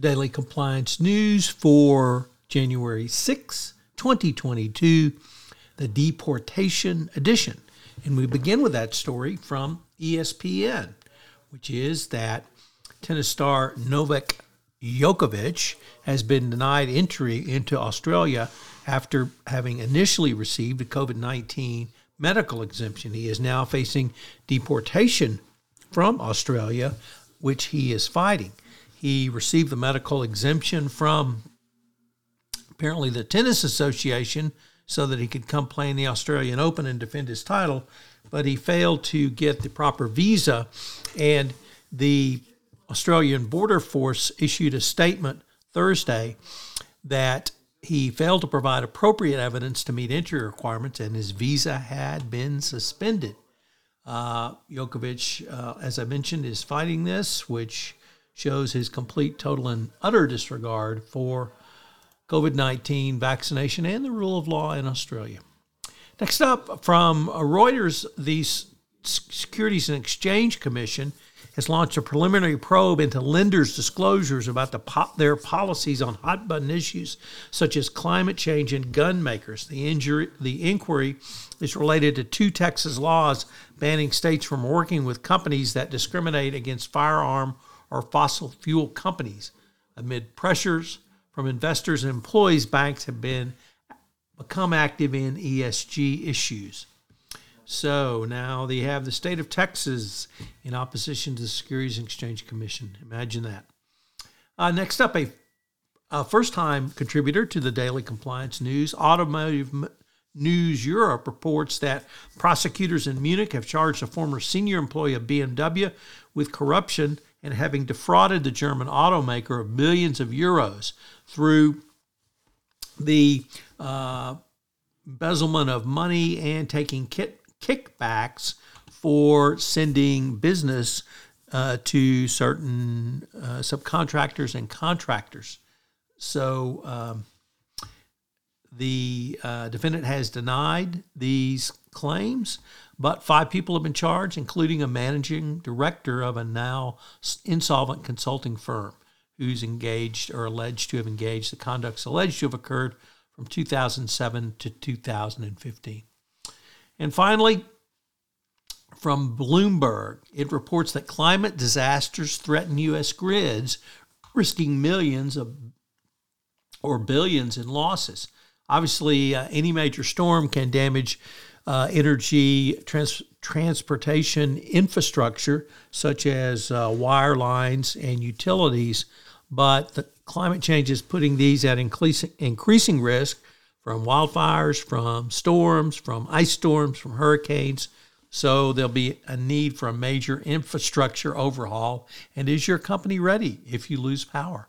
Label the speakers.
Speaker 1: Daily Compliance News for January 6, 2022, the Deportation Edition. And we begin with that story from ESPN, which is that tennis star Novak Djokovic has been denied entry into Australia after having initially received a COVID 19 medical exemption. He is now facing deportation from Australia, which he is fighting. He received the medical exemption from apparently the Tennis Association so that he could come play in the Australian Open and defend his title, but he failed to get the proper visa. And the Australian Border Force issued a statement Thursday that he failed to provide appropriate evidence to meet entry requirements and his visa had been suspended. Uh, Djokovic, uh, as I mentioned, is fighting this, which shows his complete, total, and utter disregard for COVID 19 vaccination and the rule of law in Australia. Next up, from Reuters, the Securities and Exchange Commission has launched a preliminary probe into lenders' disclosures about the po- their policies on hot button issues such as climate change and gun makers. The, injury, the inquiry is related to two Texas laws banning states from working with companies that discriminate against firearm or fossil fuel companies. Amid pressures from investors and employees, banks have been become active in ESG issues. So now they have the state of Texas in opposition to the Securities and Exchange Commission. Imagine that. Uh, next up, a, a first time contributor to the Daily Compliance News, Automotive News Europe reports that prosecutors in Munich have charged a former senior employee of BMW with corruption and having defrauded the German automaker of millions of euros through the uh, embezzlement of money and taking kit, kickbacks for sending business uh, to certain uh, subcontractors and contractors. So um, the uh, defendant has denied these claims, but five people have been charged, including a managing director of a now insolvent consulting firm who's engaged or alleged to have engaged the conducts alleged to have occurred from 2007 to 2015. And finally, from Bloomberg, it reports that climate disasters threaten U.S. grids, risking millions of or billions in losses. Obviously, uh, any major storm can damage uh, energy trans- transportation infrastructure, such as uh, wire lines and utilities, but the climate change is putting these at increasing, increasing risk from wildfires, from storms, from ice storms, from hurricanes. So there'll be a need for a major infrastructure overhaul. And is your company ready if you lose power?